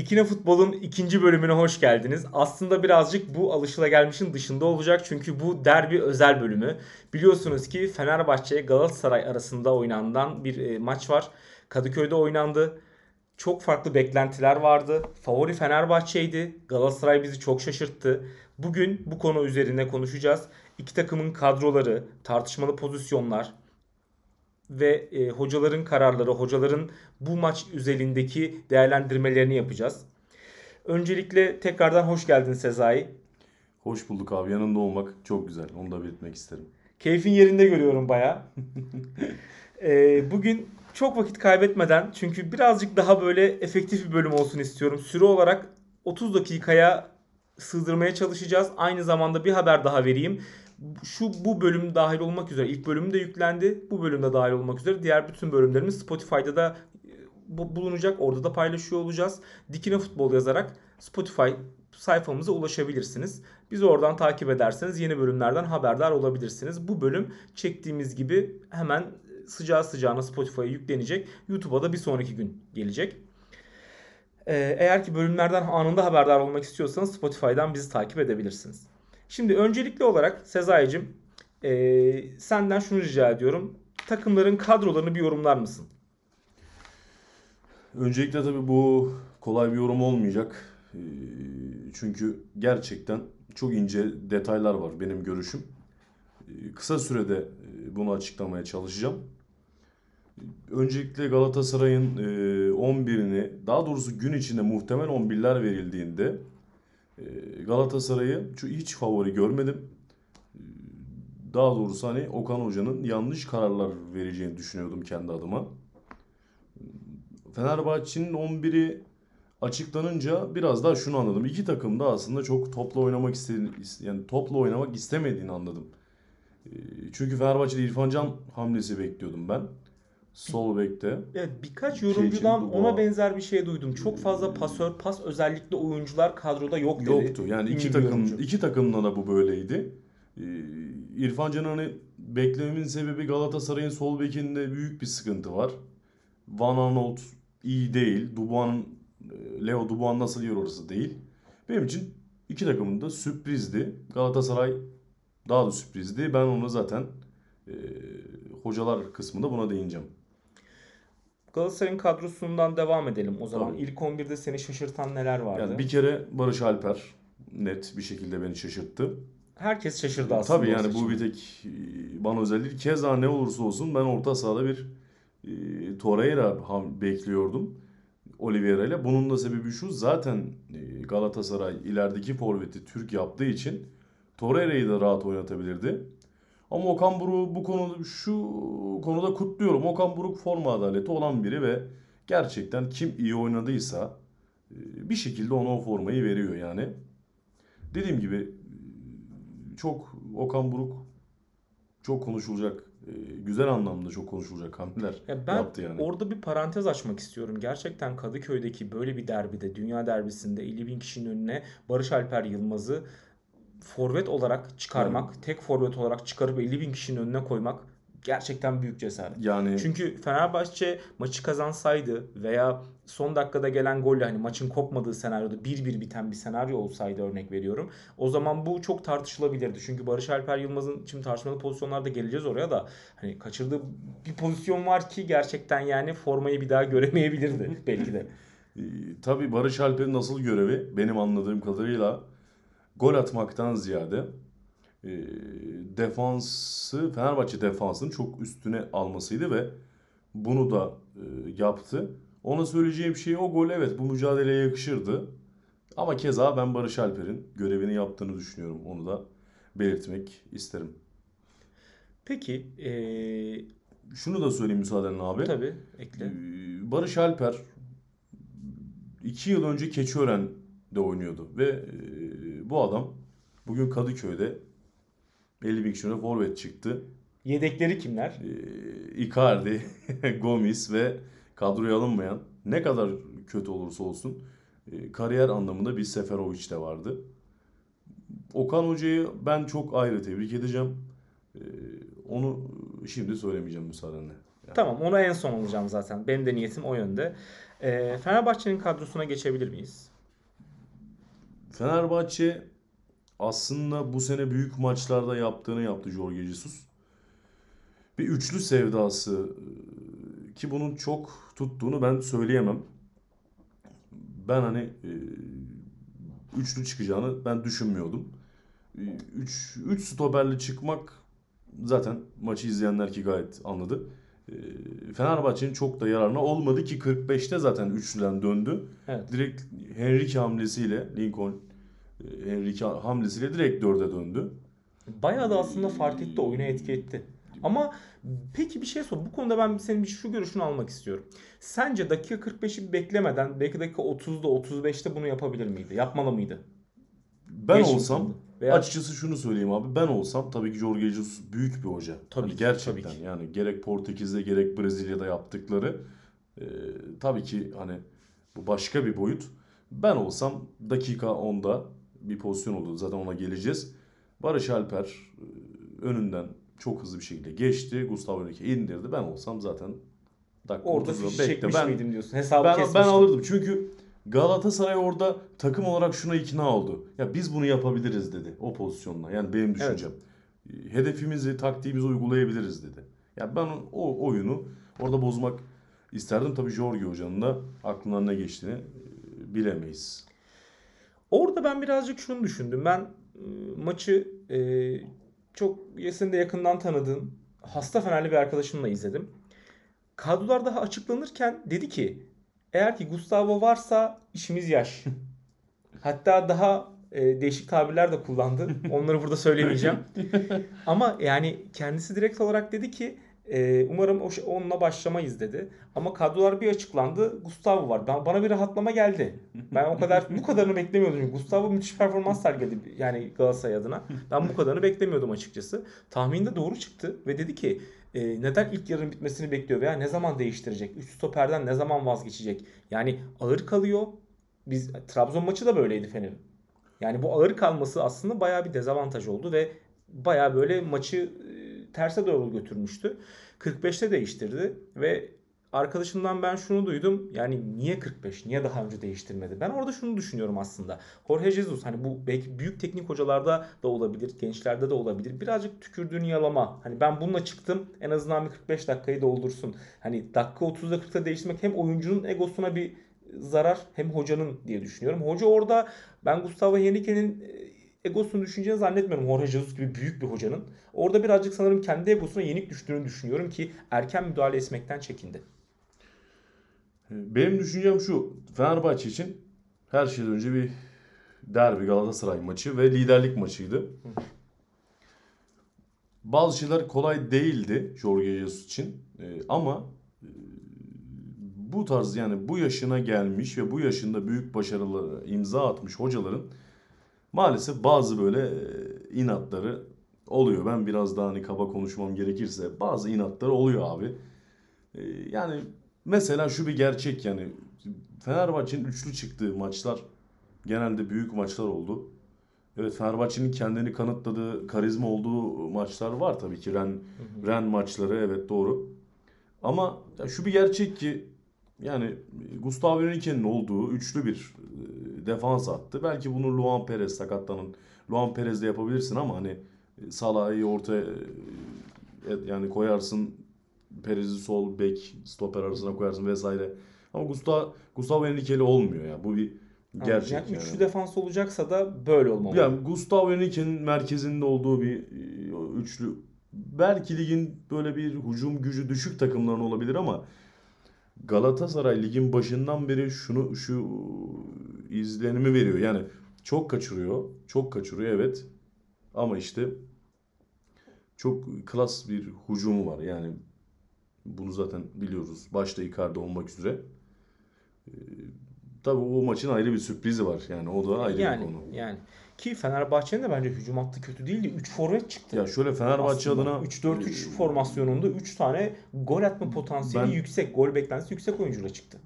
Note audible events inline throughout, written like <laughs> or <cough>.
Dikine Futbol'un ikinci bölümüne hoş geldiniz. Aslında birazcık bu alışılagelmişin dışında olacak çünkü bu derbi özel bölümü. Biliyorsunuz ki Fenerbahçe Galatasaray arasında oynanan bir e, maç var. Kadıköy'de oynandı. Çok farklı beklentiler vardı. Favori Fenerbahçe'ydi. Galatasaray bizi çok şaşırttı. Bugün bu konu üzerine konuşacağız. İki takımın kadroları, tartışmalı pozisyonlar, ve e, hocaların kararları, hocaların bu maç üzerindeki değerlendirmelerini yapacağız. Öncelikle tekrardan hoş geldin Sezai. Hoş bulduk abi. Yanında olmak çok güzel. Onu da belirtmek isterim. Keyfin yerinde görüyorum baya. <laughs> e, bugün çok vakit kaybetmeden çünkü birazcık daha böyle efektif bir bölüm olsun istiyorum. Süre olarak 30 dakikaya sığdırmaya çalışacağız. Aynı zamanda bir haber daha vereyim şu bu bölüm dahil olmak üzere ilk bölüm de yüklendi. Bu bölümde dahil olmak üzere diğer bütün bölümlerimiz Spotify'da da e, bulunacak. Orada da paylaşıyor olacağız. Dikine Futbol yazarak Spotify sayfamıza ulaşabilirsiniz. Bizi oradan takip ederseniz yeni bölümlerden haberdar olabilirsiniz. Bu bölüm çektiğimiz gibi hemen sıcağı sıcağına Spotify'a yüklenecek. YouTube'a da bir sonraki gün gelecek. Ee, eğer ki bölümlerden anında haberdar olmak istiyorsanız Spotify'dan bizi takip edebilirsiniz. Şimdi öncelikli olarak Sezai'cim e, senden şunu rica ediyorum. Takımların kadrolarını bir yorumlar mısın? Öncelikle tabii bu kolay bir yorum olmayacak. Çünkü gerçekten çok ince detaylar var benim görüşüm. Kısa sürede bunu açıklamaya çalışacağım. Öncelikle Galatasaray'ın 11'ini daha doğrusu gün içinde muhtemel 11'ler verildiğinde Galatasaray'ı hiç favori görmedim. Ee, daha doğrusu hani Okan Hoca'nın yanlış kararlar vereceğini düşünüyordum kendi adıma. Ee, Fenerbahçe'nin 11'i açıklanınca biraz daha şunu anladım. İki takım da aslında çok topla oynamak istediğini yani topla oynamak istemediğini anladım. Çünkü Fenerbahçe'de İrfan Can hamlesi bekliyordum ben. Sol bekte. Evet birkaç yorumcudan ona benzer bir şey duydum. Çok fazla pasör, pas özellikle oyuncular kadroda yok dedi. Yoktu. Yani iki takım yorumcu. iki takımda da bu böyleydi. Ee, İrfan Can'ı hani beklememin sebebi Galatasaray'ın sol bekinde büyük bir sıkıntı var. Van Arnold iyi değil. Dubois e, Leo Dubois nasıl yer orası değil. Benim için iki takımın da sürprizdi. Galatasaray daha da sürprizdi. Ben onu zaten e, hocalar kısmında buna değineceğim. Galatasaray'ın kadrosundan devam edelim o zaman. Tabii. İlk 11'de seni şaşırtan neler vardı? Yani bir kere Barış Alper net bir şekilde beni şaşırttı. Herkes şaşırdı aslında. Tabii yani bu bir tek e, bana özel değil. Keza ne olursa olsun ben orta sahada bir e, Torreira bekliyordum. Oliveira ile. Bunun da sebebi şu zaten e, Galatasaray ilerideki forveti Türk yaptığı için Torreira'yı da rahat oynatabilirdi. Ama Okan Buruk'u bu konuda şu konuda kutluyorum. Okan Buruk forma adaleti olan biri ve gerçekten kim iyi oynadıysa e, bir şekilde ona o formayı veriyor yani. Dediğim gibi e, çok Okan Buruk çok konuşulacak e, güzel anlamda çok konuşulacak hamleler ya ben yaptı yani. Orada bir parantez açmak istiyorum. Gerçekten Kadıköy'deki böyle bir derbide, dünya derbisinde 50 bin kişinin önüne Barış Alper Yılmaz'ı forvet olarak çıkarmak, evet. tek forvet olarak çıkarıp 50 bin kişinin önüne koymak gerçekten büyük cesaret. Yani çünkü Fenerbahçe maçı kazansaydı veya son dakikada gelen golle hani maçın kopmadığı senaryoda 1-1 biten bir senaryo olsaydı örnek veriyorum. O zaman bu çok tartışılabilirdi. Çünkü Barış Alper Yılmaz'ın şimdi tartışmalı pozisyonlarda geleceğiz oraya da hani kaçırdığı bir pozisyon var ki gerçekten yani formayı bir daha göremeyebilirdi belki de. <laughs> Ee, tabii Barış Alper'in nasıl görevi benim anladığım kadarıyla gol atmaktan ziyade e, defansı Fenerbahçe defansının çok üstüne almasıydı ve bunu da e, yaptı. Ona söyleyeceğim şey o gol evet bu mücadeleye yakışırdı. Ama keza ben Barış Alper'in görevini yaptığını düşünüyorum. Onu da belirtmek isterim. Peki ee... şunu da söyleyeyim müsaadenle abi. Tabii ekle. Barış Alper 2 yıl önce Keçiören'de oynuyordu ve bu adam bugün Kadıköy'de 50 bin kişinin forvet çıktı. Yedekleri kimler? Ee, Icardi, <laughs> Gomis ve kadroya alınmayan ne kadar kötü olursa olsun e, kariyer anlamında bir Seferovic de vardı. Okan Hoca'yı ben çok ayrı tebrik edeceğim. E, onu şimdi söylemeyeceğim müsaadenle. Yani. Tamam onu en son alacağım zaten. Benim de niyetim o yönde. Ee, Fenerbahçe'nin kadrosuna geçebilir miyiz? Fenerbahçe aslında bu sene büyük maçlarda yaptığını yaptı Jorge Jesus. Bir üçlü sevdası e, ki bunun çok tuttuğunu ben söyleyemem. Ben hani e, üçlü çıkacağını ben düşünmüyordum. 3 3 stoperli çıkmak zaten maçı izleyenler ki gayet anladı. E, Fenerbahçe'nin çok da yararına olmadı ki 45'te zaten üçlüden döndü. Evet. Direkt Henrique hamlesiyle Lincoln e, Henrique hamlesiyle direkt dörde döndü. Bayağı da aslında fark etti, oyuna etki etti. Ama peki bir şey sor. Bu konuda ben senin bir şu görüşünü almak istiyorum. Sence dakika 45'i beklemeden belki dakika 30'da 35'te bunu yapabilir miydi? Yapmalı mıydı? Ben Geç mi olsam kaldı? Veya açıkçası şunu söyleyeyim abi. Ben olsam tabii ki Jorge Jesus büyük bir hoca. Tabii Hani ki, gerçekten tabii ki. yani gerek Portekiz'de gerek Brezilya'da yaptıkları e, tabii ki hani bu başka bir boyut. Ben olsam dakika 10'da bir pozisyon oldu. Zaten ona geleceğiz. Barış Alper e, önünden çok hızlı bir şekilde geçti. Gustavo Henrique indirdi. Ben olsam zaten dakika orada 30'da fiş bekle. çekmiş Ben miydim diyorsun. Hesabı ben, kesmiştim. ben alırdım çünkü Galatasaray orada takım olarak şuna ikna oldu. Ya biz bunu yapabiliriz dedi o pozisyonla. Yani benim düşüncem. Hedefimizi, taktiğimizi uygulayabiliriz dedi. Ya ben o oyunu orada bozmak isterdim. Tabii Jorge Hoca'nın da aklından ne geçtiğini e, bilemeyiz. Orada ben birazcık şunu düşündüm. Ben e, maçı e, çok senin de yakından tanıdığın hasta Fenerli bir arkadaşımla izledim. Kadrolar daha açıklanırken dedi ki eğer ki Gustavo varsa işimiz yaş. <laughs> Hatta daha e, değişik tabirler de kullandı. Onları burada söylemeyeceğim. <laughs> Ama yani kendisi direkt olarak dedi ki e, umarım o onunla başlamayız dedi. Ama kadrolar bir açıklandı. Gustavo var. Ben, bana bir rahatlama geldi. Ben o kadar bu kadarını beklemiyordum. Çünkü Gustavo müthiş performans sergiledi yani Galatasaray adına. Ben bu kadarını beklemiyordum açıkçası. Tahminde doğru çıktı ve dedi ki e, neden ilk yarının bitmesini bekliyor veya ne zaman değiştirecek? Üç stoperden ne zaman vazgeçecek? Yani ağır kalıyor. Biz Trabzon maçı da böyleydi Fener'in. Yani bu ağır kalması aslında bayağı bir dezavantaj oldu ve bayağı böyle maçı e, terse doğru götürmüştü. 45'te değiştirdi ve arkadaşımdan ben şunu duydum. Yani niye 45? Niye daha önce değiştirmedi? Ben orada şunu düşünüyorum aslında. Jorge Jesus hani bu belki büyük teknik hocalarda da olabilir, gençlerde de olabilir. Birazcık tükürdüğünü yalama. Hani ben bununla çıktım en azından bir 45 dakikayı doldursun. Hani dakika 30'da 40'ta değiştirmek hem oyuncunun egosuna bir zarar hem hocanın diye düşünüyorum. Hoca orada ben Gustavo Henrique'nin e, egosunu düşüneceğini zannetmiyorum Jorge Jesus gibi büyük bir hocanın. Orada birazcık sanırım kendi egosuna yenik düştüğünü düşünüyorum ki erken müdahale etmekten çekindi. Benim düşüncem şu. Fenerbahçe için her şeyden önce bir derbi Galatasaray maçı ve liderlik maçıydı. Bazı şeyler kolay değildi Jorge Jesus için. Ee, ama e, bu tarz yani bu yaşına gelmiş ve bu yaşında büyük başarıları imza atmış hocaların maalesef bazı böyle e, inatları oluyor. Ben biraz daha hani kaba konuşmam gerekirse bazı inatları oluyor abi. Yani mesela şu bir gerçek yani Fenerbahçe'nin üçlü çıktığı maçlar genelde büyük maçlar oldu. Evet Fenerbahçe'nin kendini kanıtladığı, karizma olduğu maçlar var tabii ki. Ren, Ren maçları evet doğru. Ama şu bir gerçek ki yani Gustavo Henrique'nin olduğu üçlü bir e, defans attı. Belki bunu Luan Perez sakatlanın. Luan Perez'le yapabilirsin ama hani e, Salah'ı ortaya e, yani koyarsın Perez'i sol bek stoper arasına koyarsın vesaire. Ama Gustavo, Gustavo Henrique'li olmuyor ya. Bu bir gerçek yani. yani. Üçlü defans olacaksa da böyle olmalı. Yani Gustavo Henrique'nin merkezinde olduğu bir e, üçlü belki ligin böyle bir hücum gücü düşük takımların olabilir ama Galatasaray ligin başından beri şunu şu izlenimi veriyor. Yani çok kaçırıyor. Çok kaçırıyor evet. Ama işte çok klas bir hücumu var. Yani bunu zaten biliyoruz. Başta Icardi olmak üzere. Ee, tabii o maçın ayrı bir sürprizi var. Yani o da ayrı yani, bir konu. yani ki Fenerbahçe'nin de bence hücum hattı kötü değildi. 3 forvet çıktı. Ya şöyle Fenerbahçe Aslında adına 3-4-3 e, formasyonunda 3 tane gol atma potansiyeli Ben- yüksek, gol beklentisi yüksek oyuncuyla çıktı.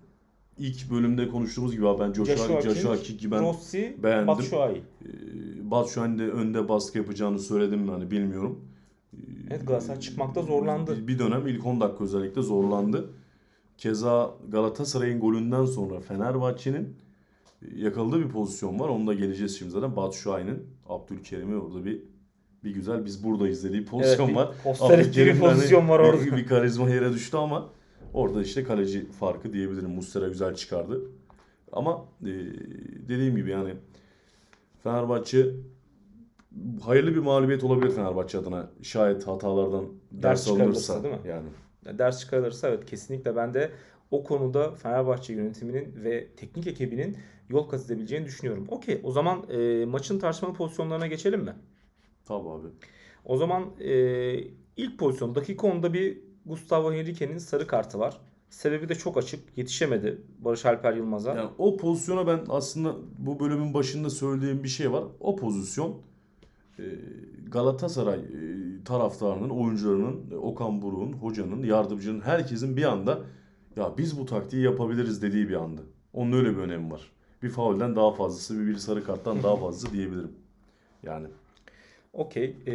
ilk bölümde konuştuğumuz gibi ben Joshua, Joshua Joshua, Kick'i ben Rossi, beğendim. Batshuayi. e, Batshuayi'nin de önde baskı yapacağını söyledim mi hani bilmiyorum. E, Evet, Galatasaray çıkmakta zorlandı. Bir, bir dönem ilk 10 dakika özellikle zorlandı. Keza Galatasaray'ın golünden sonra Fenerbahçe'nin yakaladığı bir pozisyon var. Onu da geleceğiz şimdi zaten. Batu Şahin'in Abdülkerim'i orada bir bir güzel biz buradayız dediği pozisyon bir var. bir Abdülkerim hani pozisyon var orada. Bir, bir karizma yere düştü ama orada işte kaleci farkı diyebilirim. Muslera güzel çıkardı. Ama e, dediğim gibi yani Fenerbahçe hayırlı bir mağlubiyet olabilir Fenerbahçe adına. Şayet hatalardan ders, Ders alınırsa değil mi? yani. ders çıkarılırsa evet kesinlikle ben de o konuda Fenerbahçe yönetiminin ve teknik ekibinin yol kat edebileceğini düşünüyorum. Okey o zaman e, maçın tartışmalı pozisyonlarına geçelim mi? Tabii abi. O zaman e, ilk pozisyon dakika 10'da bir Gustavo Henrique'nin sarı kartı var. Sebebi de çok açık. Yetişemedi Barış Alper Yılmaz'a. Yani o pozisyona ben aslında bu bölümün başında söylediğim bir şey var. O pozisyon Galatasaray e, taraftarının, oyuncularının, e, Okan Buruk'un, hocanın, yardımcının, herkesin bir anda ya biz bu taktiği yapabiliriz dediği bir andı. Onun öyle bir önemi var. Bir faulden daha fazlası, bir, bir sarı karttan daha fazlası diyebilirim. Yani Okey. E,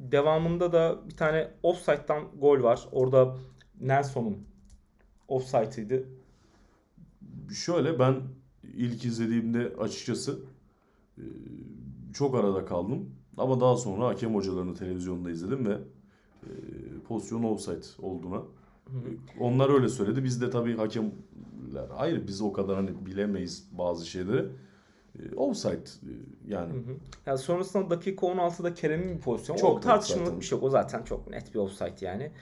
devamında da bir tane offside'dan gol var. Orada Nelson'un offside'ıydı. Şöyle ben ilk izlediğimde açıkçası e, çok arada kaldım. Ama daha sonra hakem hocalarını televizyonda izledim ve e, pozisyon offside olduğuna. e, Onlar öyle söyledi. Biz de tabii hakemler hayır biz o kadar hani bilemeyiz bazı şeyleri. E, Offside e, yani Hı hı. Yani sonrasında dakika 16'da Kerem'in bir pozisyonu. Çok o tartışmalık bir şey yok. O zaten çok net bir offside yani.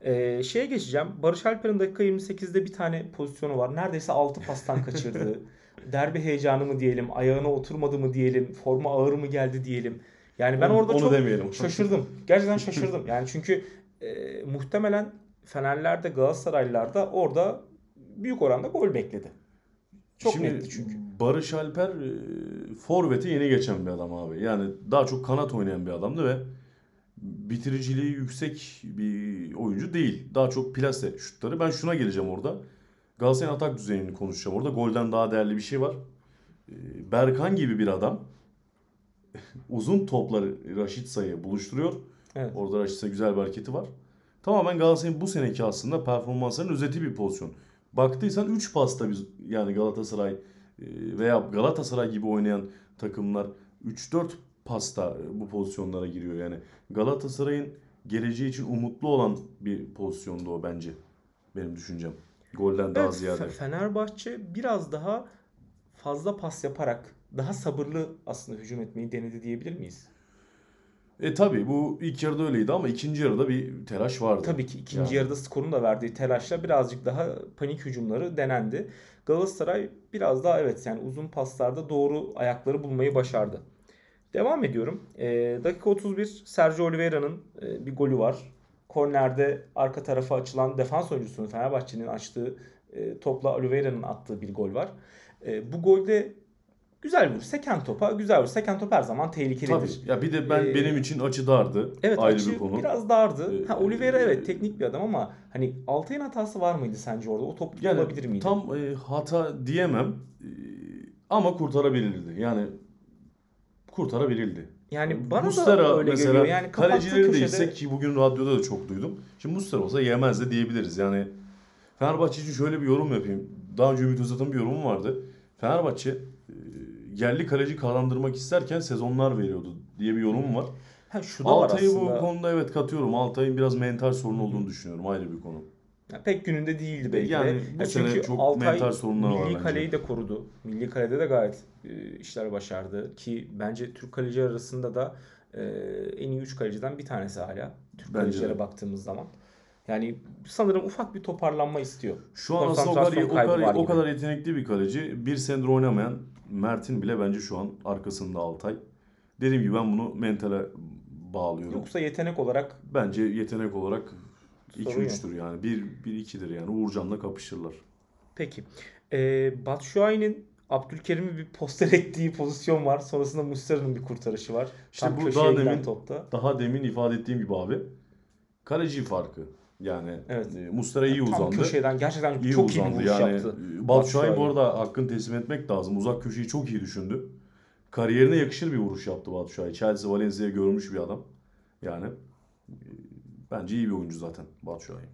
Ee, şeye geçeceğim. Barış Alper'in dakika 28'de bir tane pozisyonu var. Neredeyse 6 pastan kaçırdı. <laughs> Derbi heyecanı mı diyelim, ayağına oturmadı mı diyelim, forma ağır mı geldi diyelim. Yani ben Onu- orada onu çok demeyelim. <laughs> şaşırdım. Gerçekten şaşırdım. Yani çünkü e, muhtemelen Fenerler de Galatasaraylılar da orada büyük oranda gol bekledi. Çok Şimdi netti çünkü. Barış Alper e, forveti yeni geçen bir adam abi. Yani daha çok kanat oynayan bir adamdı ve bitiriciliği yüksek bir oyuncu değil. Daha çok plase şutları. Ben şuna geleceğim orada. Galatasaray'ın atak düzeyini konuşacağım orada. Golden daha değerli bir şey var. E, Berkan gibi bir adam <laughs> uzun topları Raşit Say'ı buluşturuyor. Evet. Orada Raşit Say güzel bir hareketi var. Tamamen Galatasaray'ın bu seneki aslında performanslarının özeti bir pozisyon. Baktıysan 3 pasta biz yani Galatasaray e, veya Galatasaray gibi oynayan takımlar 3-4 pasta bu pozisyonlara giriyor. Yani Galatasaray'ın geleceği için umutlu olan bir pozisyondu o bence. Benim düşüncem. Golden daha Evet, ziyade. Fe- Fenerbahçe biraz daha fazla pas yaparak daha sabırlı aslında hücum etmeyi denedi diyebilir miyiz? E tabi bu ilk yarıda öyleydi ama ikinci yarıda bir telaş vardı. Tabii ki ikinci Yani. yarıda skorun da verdiği telaşla birazcık daha panik hücumları denendi. Galatasaray biraz daha evet yani uzun paslarda doğru ayakları bulmayı başardı. Devam ediyorum. Ee, dakika 31 Sergio Oliveira'nın e, bir golü var. Kornerde arka tarafa açılan defans oyuncusunun Fenerbahçe'nin açtığı e, topla Oliveira'nın attığı bir gol var. E, bu golde güzel vur. Seken topa güzel vur. Seken top her zaman tehlikelidir. Tabii. Ya bir de ben Ee, benim için açı dardı. Evet Ayrı açı bir konu. biraz dardı. Ee, Ha Oliveira evet teknik bir adam ama hani Altay'ın hatası var mıydı sence orada? O top Yani olabilir miydi? tam e, hata diyemem e, ama kurtarabilirdi. Yani kurtarabilirdi. Yani bana Muslera da öyle mesela geliyor. Yani kalecileri köşede değilse ki bugün radyoda da çok duydum. Şimdi Muslera olsa yemez de diyebiliriz. Yani Fenerbahçe için şöyle bir yorum yapayım. Daha önce Ümit Özat'ın bir yorumu vardı. Fenerbahçe e, yerli kaleci kazandırmak isterken sezonlar veriyordu diye bir yorum var. ha, şu da var Altay'ı bu konuda evet katıyorum. Altay'ın biraz mental sorun olduğunu düşünüyorum. Ayrı bir konu. Ya pek gününde değildi belki Yani de. bu Ya çünkü çok Altay mental sorunlar var milli bence. kaleyi de korudu. Milli kalede de gayet e, işler başardı ki bence Türk kaleci arasında da e, en iyi 3 kaleciden bir tanesi hala. Türk Bence kalecilere de. baktığımız zaman. Yani sanırım ufak bir toparlanma istiyor. Şu an aslında o kadar, o kadar, var o kadar yetenekli bir kaleci. Bir senedir oynamayan Mert'in bile bence şu an arkasında Altay. Dediğim gibi ben bunu mentale bağlıyorum. Yoksa yetenek olarak Bence yetenek olarak 2-3'tür yani. 1-2'dir yani. Uğurcan'la kapışırlar. Peki. Ee, Batshuayi'nin Abdülkerim'i bir poster <laughs> ettiği pozisyon var. Sonrasında Muslera'nın bir kurtarışı var. İşte Tam bu daha demin- topta. Daha demin ifade ettiğim gibi abi. Kaleci farkı. Yani Evet. e, iyi Tam uzandı. köşeden gerçekten İyi çok iyi bir uzandı vuruş yani. yaptı. Batshuayi bu arada hakkını teslim etmek lazım. Uzak köşeyi çok iyi düşündü. Kariyerine yakışır bir vuruş yaptı Batshuayi. Chelsea, Valencia'ya görmüş bir adam. Yani Bence iyi bir oyuncu zaten Batshuayi.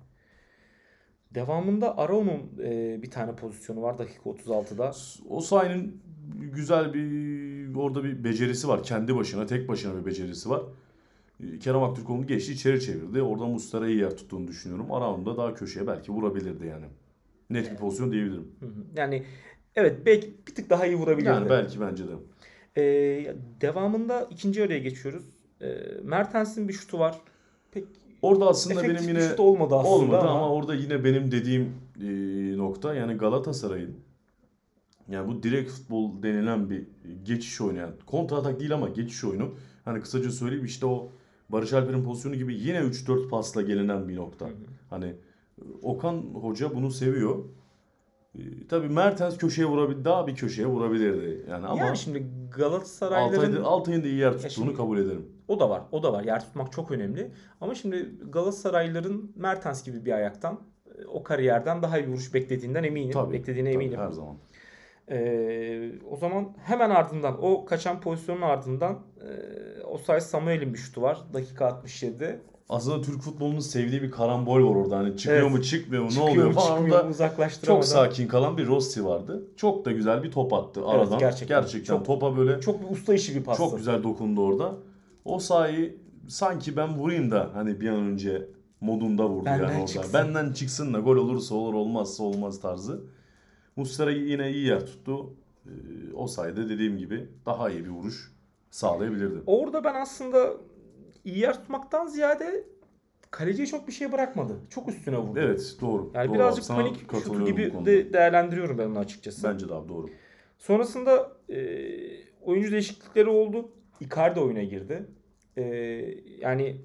Devamında Arao'nun e, bir tane pozisyonu var dakika 36'da. O sahanın güzel bir orada bir becerisi var. Kendi başına, tek başına bir becerisi var. Ee, Kerem Aktürkoğlu geçti içeri çevirdi. Orada Mustara iyi yer tuttuğunu düşünüyorum. Araunda daha köşeye belki vurabilirdi yani. Net bir pozisyon diyebilirim. Yani evet belki bir tık daha iyi vurabilirdi. Yani belki bence de. E, devamında ikinci araya geçiyoruz. E, Mertens'in bir şutu var. Pek Orada aslında efektif benim yine olmadı aslında olmadı ama, ama orada yine benim dediğim e, nokta yani Galatasaray'ın yani bu direkt futbol denilen bir geçiş oyunu yani kontra atak değil ama geçiş oyunu. Hani kısaca söyleyeyim işte o Barış Alper'in pozisyonu gibi yine 3-4 pasla gelinen bir nokta. Hı hı. Hani e, Okan Hoca bunu seviyor. E, tabii Mertens köşeye vurabilir, daha bir köşeye vurabilirdi. Yani ama yani şimdi Altay'ın, Galatasaraylıların Altay'ın da iyi yer tuttuğunu şimdi- kabul ederim. o da var. O da var. Yer tutmak çok önemli. Ama şimdi Galatasaraylıların Mertens gibi bir ayaktan e, o kariyerden daha iyi vuruş beklediğinden eminim. Tabii, Beklediğine Tabii, eminim. her zaman. Ee, o zaman hemen ardından o kaçan pozisyonun ardından e, Osay Samuel'in bir şutu var. Dakika 67. Aslında Türk futbolunun sevdiği bir karambol var orada. Hani çıkıyor Evet. mu çıkmıyor mu ne Çıkıyor oluyor mu, falan. çıkmıyor Orada mu, uzaklaştıramadan. çok sakin kalan bir Rossi vardı. Çok da güzel bir top attı Evet, aradan. gerçekten. gerçekten. Çok- topa böyle Çok bir usta işi bir pastı. çok güzel dokundu orada. O sayı sanki ben vurayım da hani bir an önce modunda vurdu Benden yani orada. çıksın. Benden çıksın da gol olursa olur olmazsa olmaz tarzı. Muslera yine iyi yer tuttu. Ee, o sayede dediğim gibi daha iyi bir vuruş sağlayabilirdi. Orada ben aslında iyi yer tutmaktan ziyade kaleciye çok bir şey bırakmadı. Çok üstüne vurdu. Evet doğru. Yani doğru birazcık abi. Panik şutu gibi de değerlendiriyorum ben onu açıkçası. Bence de abi doğru. Sonrasında e, oyuncu değişiklikleri oldu. Icardi oyuna girdi. E, yani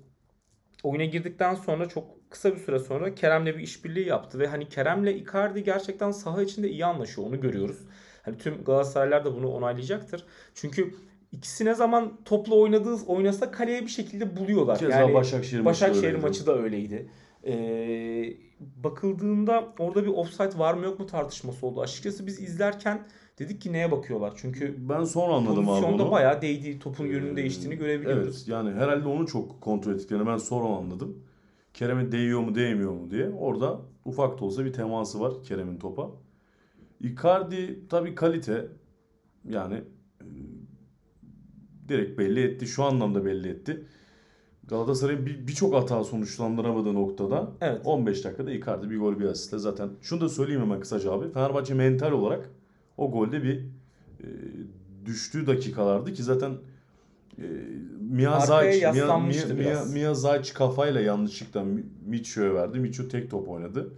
oyuna girdikten sonra çok kısa bir süre sonra Kerem'le bir işbirliği yaptı ve hani Kerem'le Icardi gerçekten saha içinde iyi anlaşıyor. Onu görüyoruz. Hani tüm Galatasaraylılar da bunu onaylayacaktır. Çünkü ikisi ne zaman topla oynadığı oynasa kaleye bir şekilde buluyorlar. Keza yani Başakşehir maçı da Başakşehir öyleydi. maçı da öyleydi. Ee, bakıldığında orada bir offside var mı yok mu tartışması oldu. Açıkçası biz izlerken dedik ki neye bakıyorlar? Çünkü Ben sonra anladım abi onu. bayağı değdiği, topun yönünün Ee, değiştiğini görebiliyoruz. Evet yani herhalde onu çok kontrol ettiklerini ben sonra anladım. Kerem'e değiyor mu değmiyor mu diye. Orada ufak da olsa bir teması var Kerem'in topa. Icardi tabii kalite yani direkt belli etti. Şu anlamda belli etti. Galatasaray'ın bir- birçok hata sonuçlandıramadığı noktada Evet. 15 dakikada Icardi bir gol bir asistle zaten. Şunu da söyleyeyim hemen kısaca abi. Fenerbahçe mental olarak o golde bir e, düştüğü dakikalardı ki zaten e, Zayç, Mia, Mia. Mia, Zayç kafayla yanlışlıkla Mi- Miço'ya verdi. Miço tek top oynadı.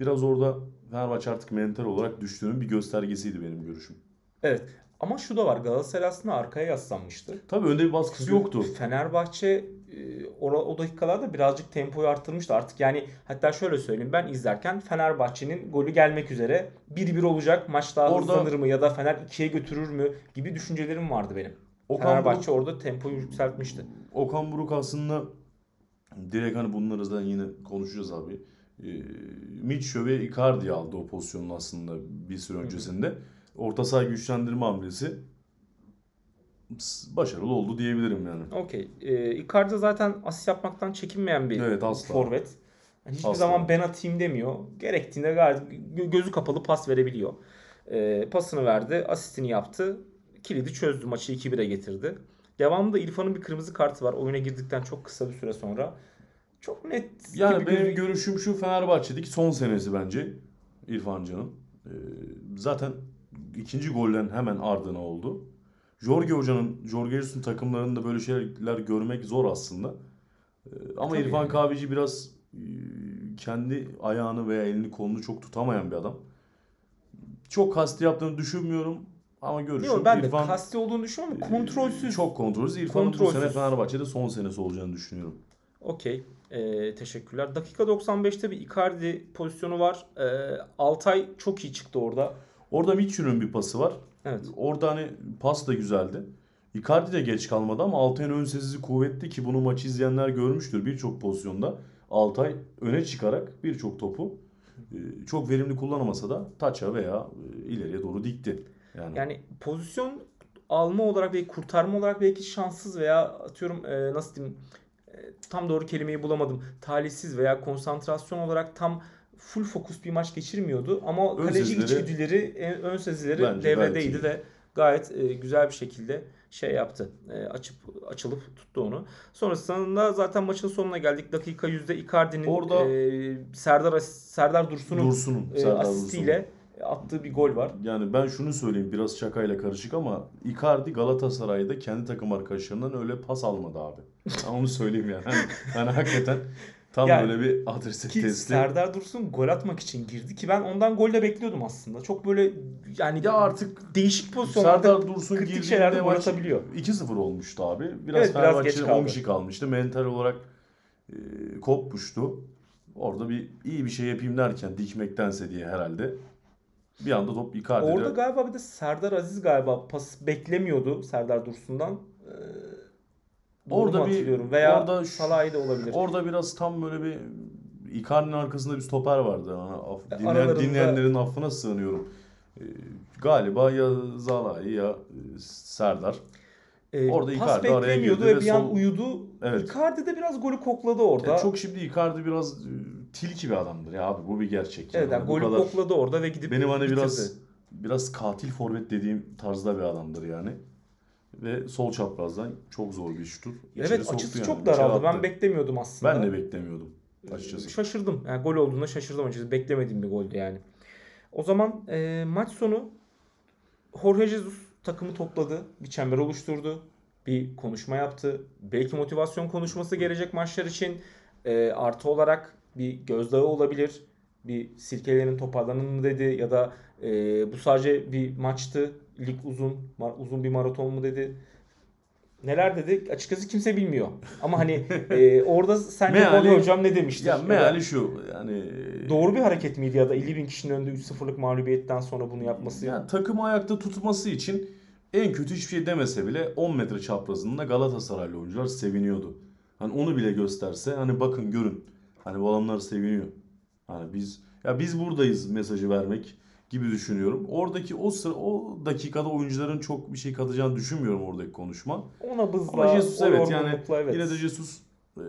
Biraz orada Fenerbahçe artık mental olarak düştüğünün bir göstergesiydi benim görüşüm. Evet. Ama şu da var. Galatasaray aslında arkaya yaslanmıştı. Tabii önde bir baskısı yoktu. Fenerbahçe e, o, dakikalarda birazcık tempoyu arttırmıştı artık. Yani hatta şöyle söyleyeyim ben izlerken Fenerbahçe'nin golü gelmek üzere 1-1 olacak. Maç daha Orada- hızlanır mı ya da Fener 2'ye götürür mü gibi düşüncelerim vardı benim. Okan Fenerbahçe orada tempoyu yükseltmişti. Okan Buruk aslında direkt hani bunları da yine konuşacağız abi. E, Mitchell ve Icardi aldı o pozisyonun aslında bir süre öncesinde. Orta saha güçlendirme hamlesi başarılı oldu diyebilirim yani. Okey. E, Icardi zaten asist yapmaktan çekinmeyen bir Evet, asla. forvet. Yani hiçbir Asla. zaman ben atayım demiyor. Gerektiğinde gayet gö- gözü kapalı pas verebiliyor. E, pasını verdi, asistini yaptı. Kilidi çözdü, maçı 2-1'e getirdi. Devamında İrfan'ın bir kırmızı kartı var. Oyuna girdikten çok kısa bir süre sonra. Çok net Yani benim görüşüm şu Fenerbahçe'deki son senesi bence İrfan Can'ın. Ee, zaten ikinci golden hemen ardına oldu. Jorge Hoca'nın, Jorge Jesus'un takımlarında böyle şeyler görmek zor aslında. Ee, ama Tabii İrfan yani. Kahveci biraz e, kendi ayağını veya elini kolunu çok tutamayan bir adam. Çok kasti yaptığını düşünmüyorum ama görüşüm Yok, ben de İrfan kasti olduğunu düşünüyorum ama e, kontrolsüz. Çok kontrolsüz. İrfan'ın bu sene Kontrolsüz. Fenerbahçe'de son senesi olacağını düşünüyorum. Okey. Ee, teşekkürler. Dakika 95'te bir Icardi pozisyonu var. Ee, Altay çok iyi çıktı orada. Orada Mitchell'ün bir pası var. Evet. Orada hani pas da güzeldi. Icardi de geç kalmadı ama Altay'ın ön sezisi kuvvetli ki bunu maçı izleyenler görmüştür birçok pozisyonda. Altay öne çıkarak birçok topu e, çok verimli kullanamasa da taça veya e, ileriye doğru dikti. Yani, Yani pozisyon alma olarak ve kurtarma olarak belki şanssız veya atıyorum e, nasıl diyeyim tam doğru kelimeyi bulamadım. Talihsiz veya konsantrasyon olarak tam full fokus bir maç geçirmiyordu ama Ön kaleci sezileri- içgüdüleri, en- ön sezileri devredeydi ve gayet e, güzel bir şekilde şey yaptı. E, açıp açılıp tuttu onu. Sonrasında zaten maçın sonuna geldik. Dakika yüzde Icardi'nin Orada- e, Serdar Serdar Dursun'un Dursun'un, e, Serdar asistiyle attığı bir gol var. Yani ben şunu söyleyeyim biraz şakayla karışık ama Icardi Galatasaray'da kendi takım arkadaşlarından öyle pas almadı abi. Ben onu söyleyeyim yani. <laughs> Hani hakikaten tam Yani böyle bir adrese Ki testi. Serdar Dursun gol atmak için girdi ki ben ondan gol de bekliyordum aslında. Çok böyle yani Ya artık değişik pozisyonlarda Serdar Dursun kritik şeylerde gol atabiliyor. 2-0 olmuştu abi. Biraz Evet, biraz Fenerbahçe'nin geç kaldı. 10 kişi kalmıştı. Mental olarak e, kopmuştu. Orada bir iyi bir şey yapayım derken dikmektense diye herhalde. Bir anda top Icardi'de. Orada galiba bir de Serdar Aziz galiba pas beklemiyordu Serdar Dursun'dan. Ee, doğru Orada bir- veya orada Salah'ı da olabilir. Orada biraz tam böyle bir Icardi'nin arkasında bir stoper vardı. Yani af- E, dinleyen- aralarında- dinleyenlerin affına sığınıyorum. E, galiba ya Zalai ya e, Serdar. Ee, orada Icardi araya girdi ve ve bir an son- uyudu. Evet. Icardi de biraz golü kokladı orada. Ya çok şimdi Icardi biraz e, tilki bir adamdır ya abi bu bir gerçek. evet, yani bu golü kadar kokladı orada ve gidip benim hani bitirdi. biraz biraz katil forvet dediğim tarzda bir adamdır yani. Ve sol çaprazdan çok zor bir şutur. İçeri Evet açısı yani, çok daraldı. Ben beklemiyordum aslında. Ben de beklemiyordum açıkçası. Şaşırdım. Yani gol olduğunda şaşırdım açıkçası. Beklemediğim bir goldü yani. O zaman e, maç sonu Jorge Jesus takımı topladı. Bir çember oluşturdu. Bir konuşma yaptı. Belki motivasyon konuşması gelecek maçlar için. E, artı olarak bir gözdağı olabilir. Bir silkelerin toparlanın mı dedi ya da e, bu sadece bir maçtı. Lig uzun, uzun bir maraton mu dedi. Neler dedi? Açıkçası kimse bilmiyor. Ama hani <laughs> e, orada sence Meali- hocam ne demiştir? Ya meali şu yani Doğru bir hareket miydi ya da 50 bin kişinin önünde 3-0'lık mağlubiyetten sonra bunu yapması? Ya takımı ayakta tutması için en kötü hiçbir şey demese bile 10 metre çaprazında Galatasaraylı oyuncular seviniyordu. Hani onu bile gösterse hani bakın görün. Hani bu adamlar seviniyor. Hani biz ya biz buradayız mesajı vermek gibi düşünüyorum. Oradaki o sıra o dakikada oyuncuların çok bir şey katacağını düşünmüyorum oradaki konuşma. Ona bızla, Ama Jesus evet yani yorgunlukla evet. yine de Jesus e,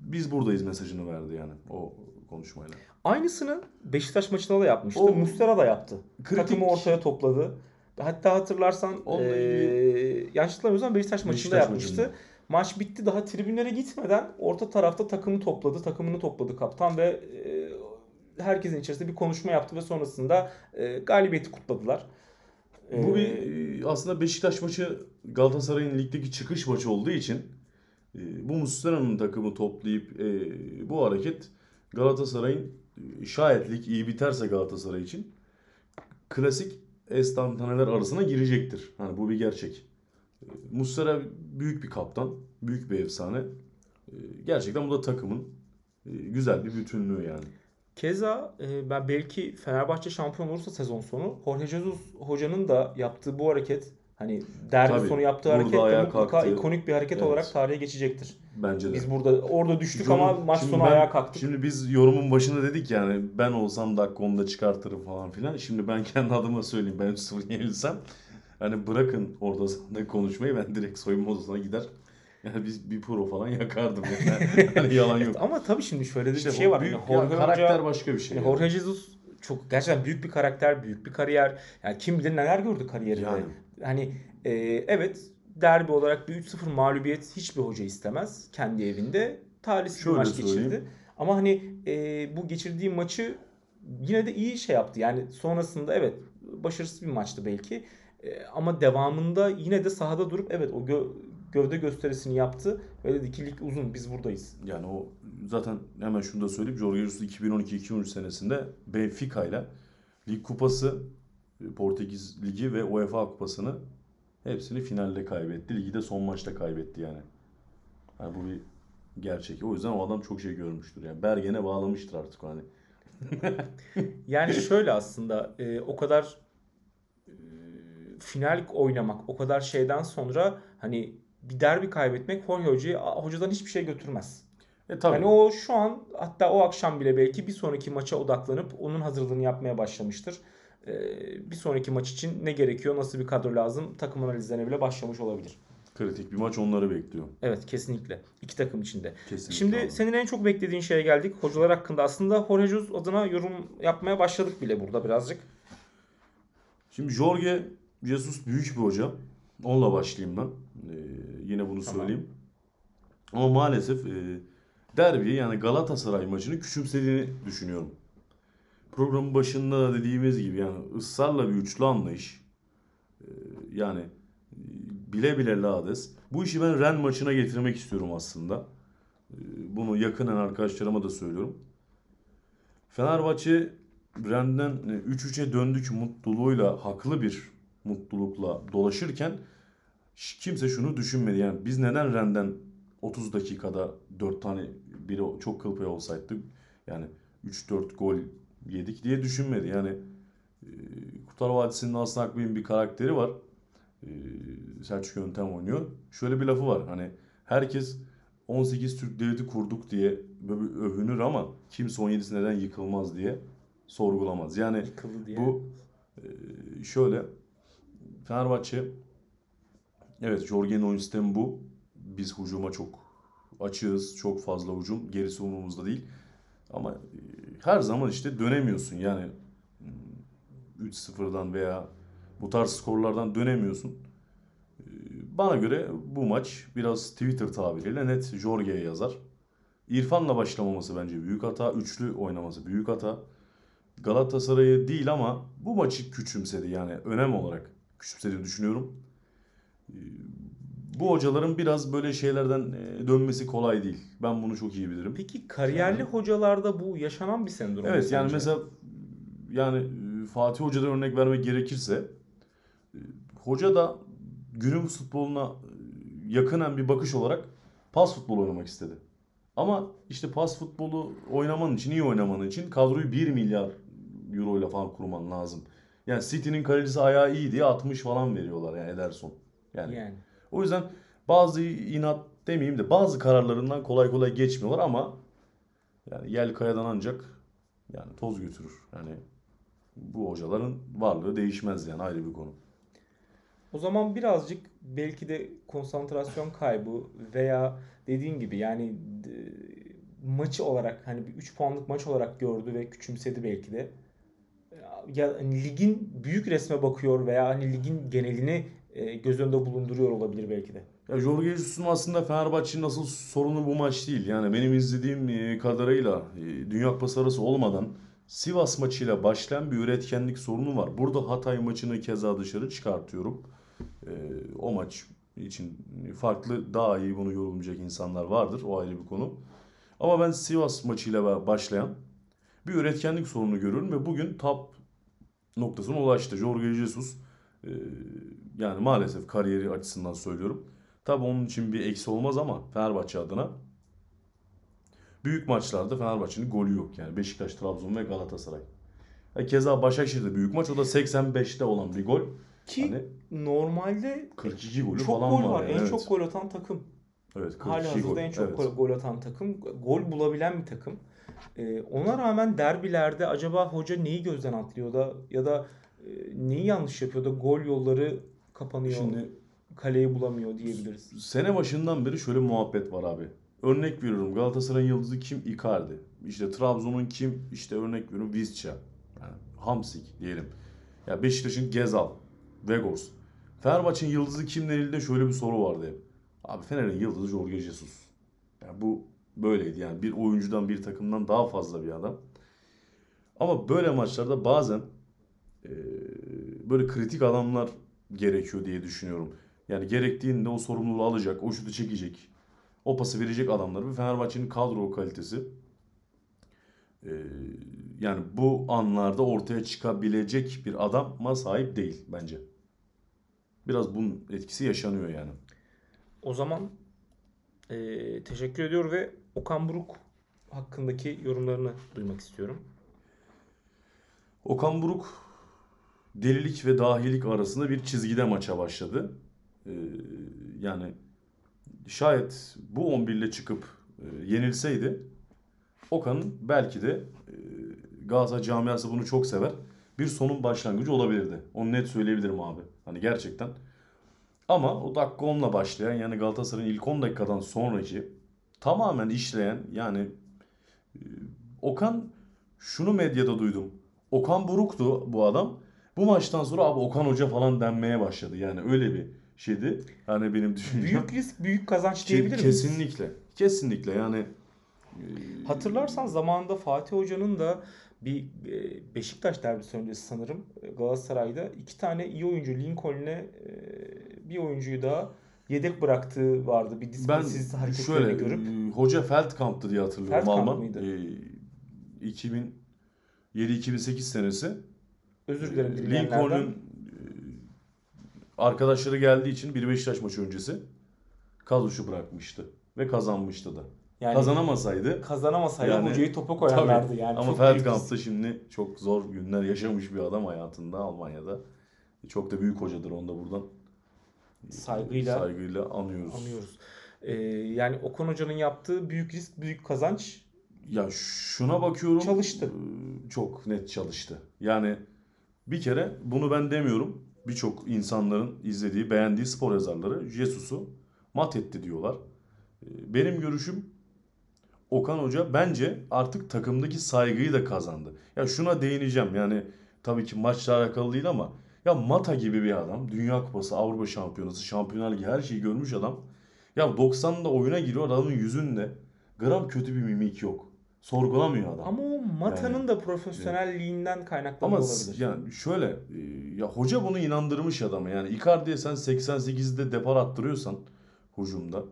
biz buradayız mesajını verdi yani o konuşmayla. Aynısını Beşiktaş maçında da yapmıştı. O- Muslera da yaptı. Kritik- Takımı ortaya topladı. Hatta hatırlarsan Onunla eee yanlış hatırlamıyorsam Beşiktaş maçında Beşiktaş yapmıştı. maçında. Maç bitti daha tribünlere gitmeden orta tarafta takımı topladı. Takımını topladı kaptan ve eee, herkesin içerisinde bir konuşma yaptı ve sonrasında eee, galibiyeti kutladılar. Bu bir Eee, e, aslında Beşiktaş maçı Galatasaray'ın ligdeki çıkış maçı olduğu için e, bu Muslera'nın takımı toplayıp e, bu hareket Galatasaray'ın e, şayet lig iyi biterse Galatasaray için klasik estantaneler arasına girecektir. Hani bu bir gerçek. E, Muslera büyük bir kaptan, büyük bir efsane. E, gerçekten bu da takımın e, güzel bir bütünlüğü yani. Keza e, ben belki Fenerbahçe şampiyon olursa sezon sonu Jorge Jesus hocanın da yaptığı bu hareket hani derbi Tabii, sonu yaptığı hareket de mutlaka kalktı. ikonik bir hareket Evet. olarak tarihe geçecektir. Bence de. Biz burada orada düştük Yorum- ama maç sonu ben- ayağa kalktık. Şimdi biz yorumun başında dedik yani ben olsam dakika onda çıkartırım falan filan. Şimdi ben kendi adıma söyleyeyim ben 3-0 yenilsem. Hani bırakın orada konuşmayı ben direkt soyunma odasına gider. Yani biz bir pro falan yakardım yani. hani <laughs> yalan yok. Ama tabii şimdi şöyle de İşte bir şey var. büyük Yani ya, Jorge karakter Hoca, başka bir şey. yani yani. Jorge Jesus çok gerçekten büyük bir karakter, büyük bir kariyer. Yani kim bilir neler gördü kariyerinde. Yani. Hani e, evet derbi olarak bir 3-0 mağlubiyet hiçbir hoca istemez kendi evinde. Talihsiz bir maç söyleyeyim. geçirdi. Ama hani e, bu geçirdiği maçı yine de iyi şey yaptı. Yani sonrasında evet başarısız bir maçtı belki. E, ama devamında yine de sahada durup evet o gö- gövde gösterisini yaptı ve dedi ki lig uzun biz buradayız. Yani o zaten hemen şunu da söyleyeyim. Jorge Jesus 2012-2013 senesinde Benfica ile Lig Kupası, Portekiz Ligi ve UEFA Kupası'nı hepsini finalde kaybetti. Ligi de son maçta kaybetti yani. Yani bu bir gerçek. O yüzden o adam çok şey görmüştür. Yani Bergen'e bağlamıştır artık hani. <laughs> Yani şöyle aslında e, o kadar e, final oynamak o kadar şeyden sonra hani bir derbi kaybetmek Jorge Hoca'yı hocadan hiçbir şey götürmez. E tabii. Hani o şu an hatta o akşam bile belki bir sonraki maça odaklanıp onun hazırlığını yapmaya başlamıştır. E, bir sonraki maç için ne gerekiyor, nasıl bir kadro lazım takım analizlerine bile başlamış olabilir. Kritik bir maç onları bekliyor. Evet kesinlikle. İki takım içinde. Kesinlikle. Şimdi abi. senin en çok beklediğin şeye geldik. Hocalar hakkında aslında Jorge Jesus adına yorum yapmaya başladık bile burada birazcık. Şimdi Jorge Jesus büyük bir hoca. Onunla başlayayım ben. Ee, yine bunu Tamam. söyleyeyim. Ama maalesef e, derbiyi yani Galatasaray maçını küçümsediğini düşünüyorum. Programın başında da dediğimiz gibi yani ısrarla bir üçlü anlayış. Ee, yani e, bile bile lades. Bu işi ben Ren maçına getirmek istiyorum aslında. Ee, bunu yakinen arkadaşlarıma da söylüyorum. Fenerbahçe Ren'den e, 3-3'e döndük mutluluğuyla, haklı bir mutlulukla dolaşırken kimse şunu düşünmedi. Yani biz neden Ren'den 30 dakikada 4 tane biri çok kıl payı olsaydı yani 3-4 gol yedik diye düşünmedi. Yani e, Kurtlar Vadisi'nin Aslı Akbey'in bir karakteri var. E, Selçuk Yöntem oynuyor. Şöyle bir lafı var. Hani herkes 18 Türk devleti kurduk diye böyle övünür ama kimse 17'si neden yıkılmaz diye sorgulamaz. Yani diye. bu e, şöyle Fenerbahçe evet Jorge'nin oyun sistemi bu. Biz hücuma çok açığız. Çok fazla hücum. Gerisi umurumuzda değil. Ama e, her zaman işte dönemiyorsun. Yani mm, 3-0'dan veya bu tarz skorlardan dönemiyorsun. E, Bana göre bu maç biraz Twitter tabiriyle net Jorge'ye yazar. İrfan'la başlamaması bence büyük hata. Üçlü oynaması büyük hata. Galatasaray'ı değil ama bu maçı küçümsedi yani önem olarak küçümsediğini düşünüyorum. Bu hocaların biraz böyle şeylerden e, dönmesi kolay değil. Ben bunu çok iyi bilirim. Peki kariyerli hocalarda bu yaşanan bir sendrom Evet yani sence? mesela yani e, Fatih Hoca'dan örnek vermek gerekirse e, hoca da günümüz futboluna yakınen bir bakış olarak pas futbolu oynamak istedi. Ama işte pas futbolu oynaman için, iyi oynaman için kadroyu 1 milyar euro ile falan kurman lazım. Yani City'nin kalecisi ayağı iyi diye 60 falan veriyorlar yani Ederson. Yani yani. o yüzden bazı inat demeyeyim de bazı kararlarından kolay kolay geçmiyorlar ama yani yel kayadan ancak yani toz götürür. Yani bu hocaların varlığı değişmez yani ayrı bir konu. O zaman birazcık belki de konsantrasyon kaybı veya dediğin gibi yani maçı olarak hani bir 3 puanlık maç olarak gördü ve küçümsedi belki de. Ya hani ligin büyük resme bakıyor veya hani ligin genelini göz önünde bulunduruyor olabilir belki de. Ya Jorge Jesus'un aslında Fenerbahçe'nin asıl sorunu bu maç değil. Yani benim izlediğim e, kadarıyla e, Dünya Kupası arası olmadan Sivas maçıyla başlayan bir üretkenlik sorunu var. Burada Hatay maçını keza dışarı çıkartıyorum. E, o maç için farklı daha iyi bunu yorumlayacak insanlar vardır. O ayrı bir konu. Ama ben Sivas maçıyla başlayan bir üretkenlik sorunu görüyorum ve bugün top noktasına ulaştı. Jorge Jesus e, yani maalesef kariyeri açısından söylüyorum. Tabii onun için bir eksi olmaz ama Fenerbahçe adına büyük maçlarda Fenerbahçe'nin golü yok. Yani Beşiktaş, Trabzon ve Galatasaray. E, keza Başakşehir'de büyük maç. O da 85'te olan bir gol. Ki Hani normalde 42 golü çok falan gol var. var. yani, En evet. çok gol atan takım. Evet, 42 Halihazırda gol. en çok Evet. gol, gol atan takım. Gol bulabilen bir takım. Ee, ona rağmen derbilerde acaba hoca neyi gözden atlıyor da ya da e, neyi yanlış yapıyor da gol yolları kapanıyor. Şimdi kaleyi bulamıyor diyebiliriz. sene başından beri şöyle muhabbet var abi. Örnek veriyorum Galatasaray'ın yıldızı kim? Icardi. İşte Trabzon'un kim? İşte örnek veriyorum Visca. Yani Hamsik diyelim. Ya Beşiktaş'ın Gezal. Vegors. Fenerbahçe'nin yıldızı kim denildiğinde şöyle bir soru vardı hep. Abi Fener'in yıldızı Jorge Jesus. Yani bu böyleydi yani bir oyuncudan bir takımdan daha fazla bir adam. Ama böyle maçlarda bazen eee, böyle kritik adamlar gerekiyor diye düşünüyorum. Yani gerektiğinde o sorumluluğu alacak, o şutu çekecek, o pası verecek adamlar ve Fenerbahçe'nin kadro kalitesi eee, yani bu anlarda ortaya çıkabilecek bir adama sahip değil bence. Biraz bunun etkisi yaşanıyor yani. O zaman e, teşekkür ediyor ve Okan Buruk hakkındaki yorumlarını duymak istiyorum. Okan Buruk delilik ve dahilik arasında bir çizgide maça başladı. Ee, yani şayet bu 11 ile çıkıp e, yenilseydi Okan'ın belki de e, Galatasaray camiası bunu çok sever. Bir sonun başlangıcı olabilirdi. Onu net söyleyebilirim abi. Hani gerçekten. Ama o dakika 10'la başlayan yani Galatasaray'ın ilk 10 dakikadan sonraki tamamen işleyen yani e, Okan şunu medyada duydum. Okan Buruk'tu bu adam. Bu maçtan sonra abi Okan Hoca falan denmeye başladı. Yani öyle bir şeydi. Hani benim düşüncem. Büyük risk, büyük kazanç diyebilir miyiz? Kesinlikle. Kesinlikle yani e, Hatırlarsan zamanında Fatih Hoca'nın da bir e, Beşiktaş derbisi öncesi sanırım e, Galatasaray'da iki tane iyi oyuncu Lincoln'le e, bir oyuncuyu daha yedek bıraktığı vardı. Bir ben disiplinsizlik hareketlerini şöyle görüp. Hoca Feldkamp'tı diye hatırlıyorum Feldkamp Alman. mıydı? E, 2007-2008 senesi. Özür dilerim E, dinleyenlerden. Lincoln'un e, arkadaşları geldiği için bir Beşiktaş maçı öncesi kadroşu bırakmıştı ve kazanmıştı da. Yani Kazanamasaydı kazanamasaydı Yani- hocayı topa koyarlardı Tabii. yani. Ama Çok büyük Feldkamp risk. da şimdi çok zor günler yaşamış bir adam hayatında Almanya'da. Çok da büyük hocadır onu da buradan Saygıyla saygıyla anıyoruz. anıyoruz. E, yani Okan Hoca'nın yaptığı büyük risk, büyük kazanç Ya şuna bakıyorum. Çalıştı. e, Çok net çalıştı. Yani bir kere bunu ben demiyorum. Birçok insanların izlediği, beğendiği spor yazarları Jesus'u mat etti diyorlar. E, Benim görüşüm Okan Hoca bence artık takımdaki saygıyı da kazandı. Ya şuna değineceğim. Yani tabii ki maçla alakalı değil ama ya Mata gibi bir adam, Dünya Kupası, Avrupa Şampiyonası, Şampiyonlar Ligi her şeyi görmüş adam. Ya 90'da oyuna giriyor adamın yüzünde gram kötü bir mimik yok. Sorgulamıyor adam. ama Mata'nın Yani- da profesyonelliğinden kaynaklanıyor Ama olabilir. yani şöyle e, ya hoca bunu inandırmış adama. Yani Icardi'ye sen 88'de depar attırıyorsan hücumda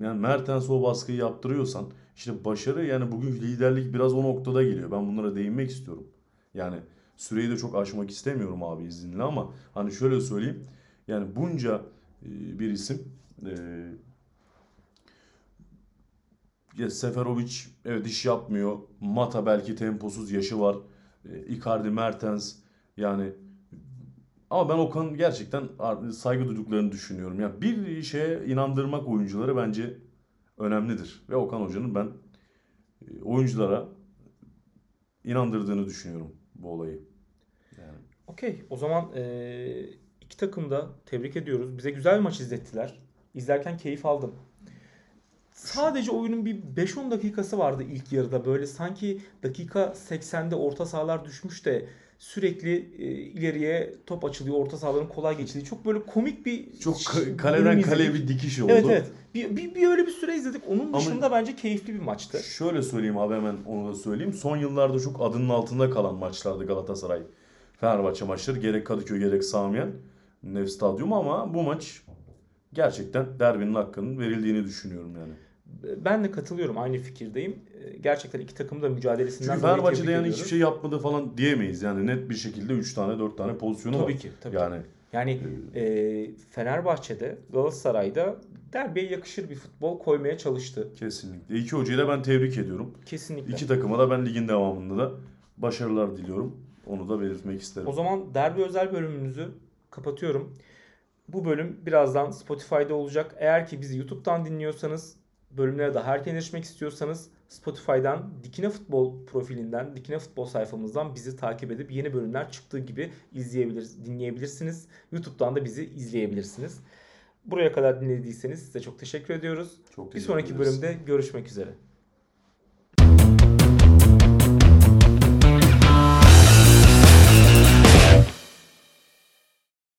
yani Mertens'e o baskıyı yaptırıyorsan işte başarı yani bugün liderlik biraz o noktada geliyor. Ben bunlara değinmek istiyorum. Yani süreyi de çok aşmak istemiyorum abi izninle ama hani şöyle söyleyeyim. Yani bunca e, bir isim e, Seferovic evet iş yapmıyor. Mata belki temposuz yaşı var. E, Icardi, Mertens yani ama ben Okan gerçekten saygı duyduklarını düşünüyorum. Yani bir şeye inandırmak oyuncuları bence önemlidir. Ve Okan Hoca'nın ben e, oyunculara inandırdığını düşünüyorum bu olayı. Yani Okey. O zaman eee, iki takım da tebrik ediyoruz. Bize güzel bir maç izlettiler. İzlerken keyif aldım. Sadece oyunun bir 5-10 dakikası vardı ilk yarıda. Böyle sanki dakika 80'de orta sahalar düşmüş de sürekli e, ileriye top açılıyor. Orta sahaların kolay geçildiği. Çok böyle komik bir çok ka- kaleden kaleye bir dikiş oldu. Evet evet. Bir, bir, bir öyle bir süre izledik. Onun Ama- dışında bence keyifli bir maçtı. Şöyle söyleyeyim abi hemen onu da söyleyeyim. Son yıllarda çok adının altında kalan maçlardı Galatasaray Fenerbahçe maçları. Gerek Kadıköy gerek Samiyen Nev Stadyumu ama bu maç gerçekten derbinin hakkının verildiğini düşünüyorum yani. Ben de katılıyorum. Aynı fikirdeyim. E, Gerçekten iki takım da mücadelesinden Çünkü Fenerbahçe'de yani hiçbir şey yapmadı falan diyemeyiz. Yani net bir şekilde 3 tane 4 tane pozisyonu var. Tabii ki. Tabii ki. Yani Yani e, Fenerbahçe'de, Galatasaray'da derbiye yakışır bir futbol koymaya çalıştı. kesinlikle. İki hocayı da ben tebrik ediyorum. Kesinlikle. İki takıma da ben ligin devamında da başarılar diliyorum. Onu da belirtmek isterim. O zaman derbi özel bölümümüzü kapatıyorum. Bu bölüm birazdan Spotify'da olacak. Eğer ki bizi YouTube'dan dinliyorsanız, bölümlere daha erken erişmek istiyorsanız Spotify'dan Dikine Futbol profilinden, Dikine Futbol sayfamızdan bizi takip edip yeni bölümler çıktığı gibi izleyebilir, dinleyebilirsiniz. YouTube'dan da bizi izleyebilirsiniz. Buraya kadar dinlediyseniz size çok teşekkür ediyoruz. Çok Bir teşekkür sonraki ederiz. bölümde görüşmek üzere.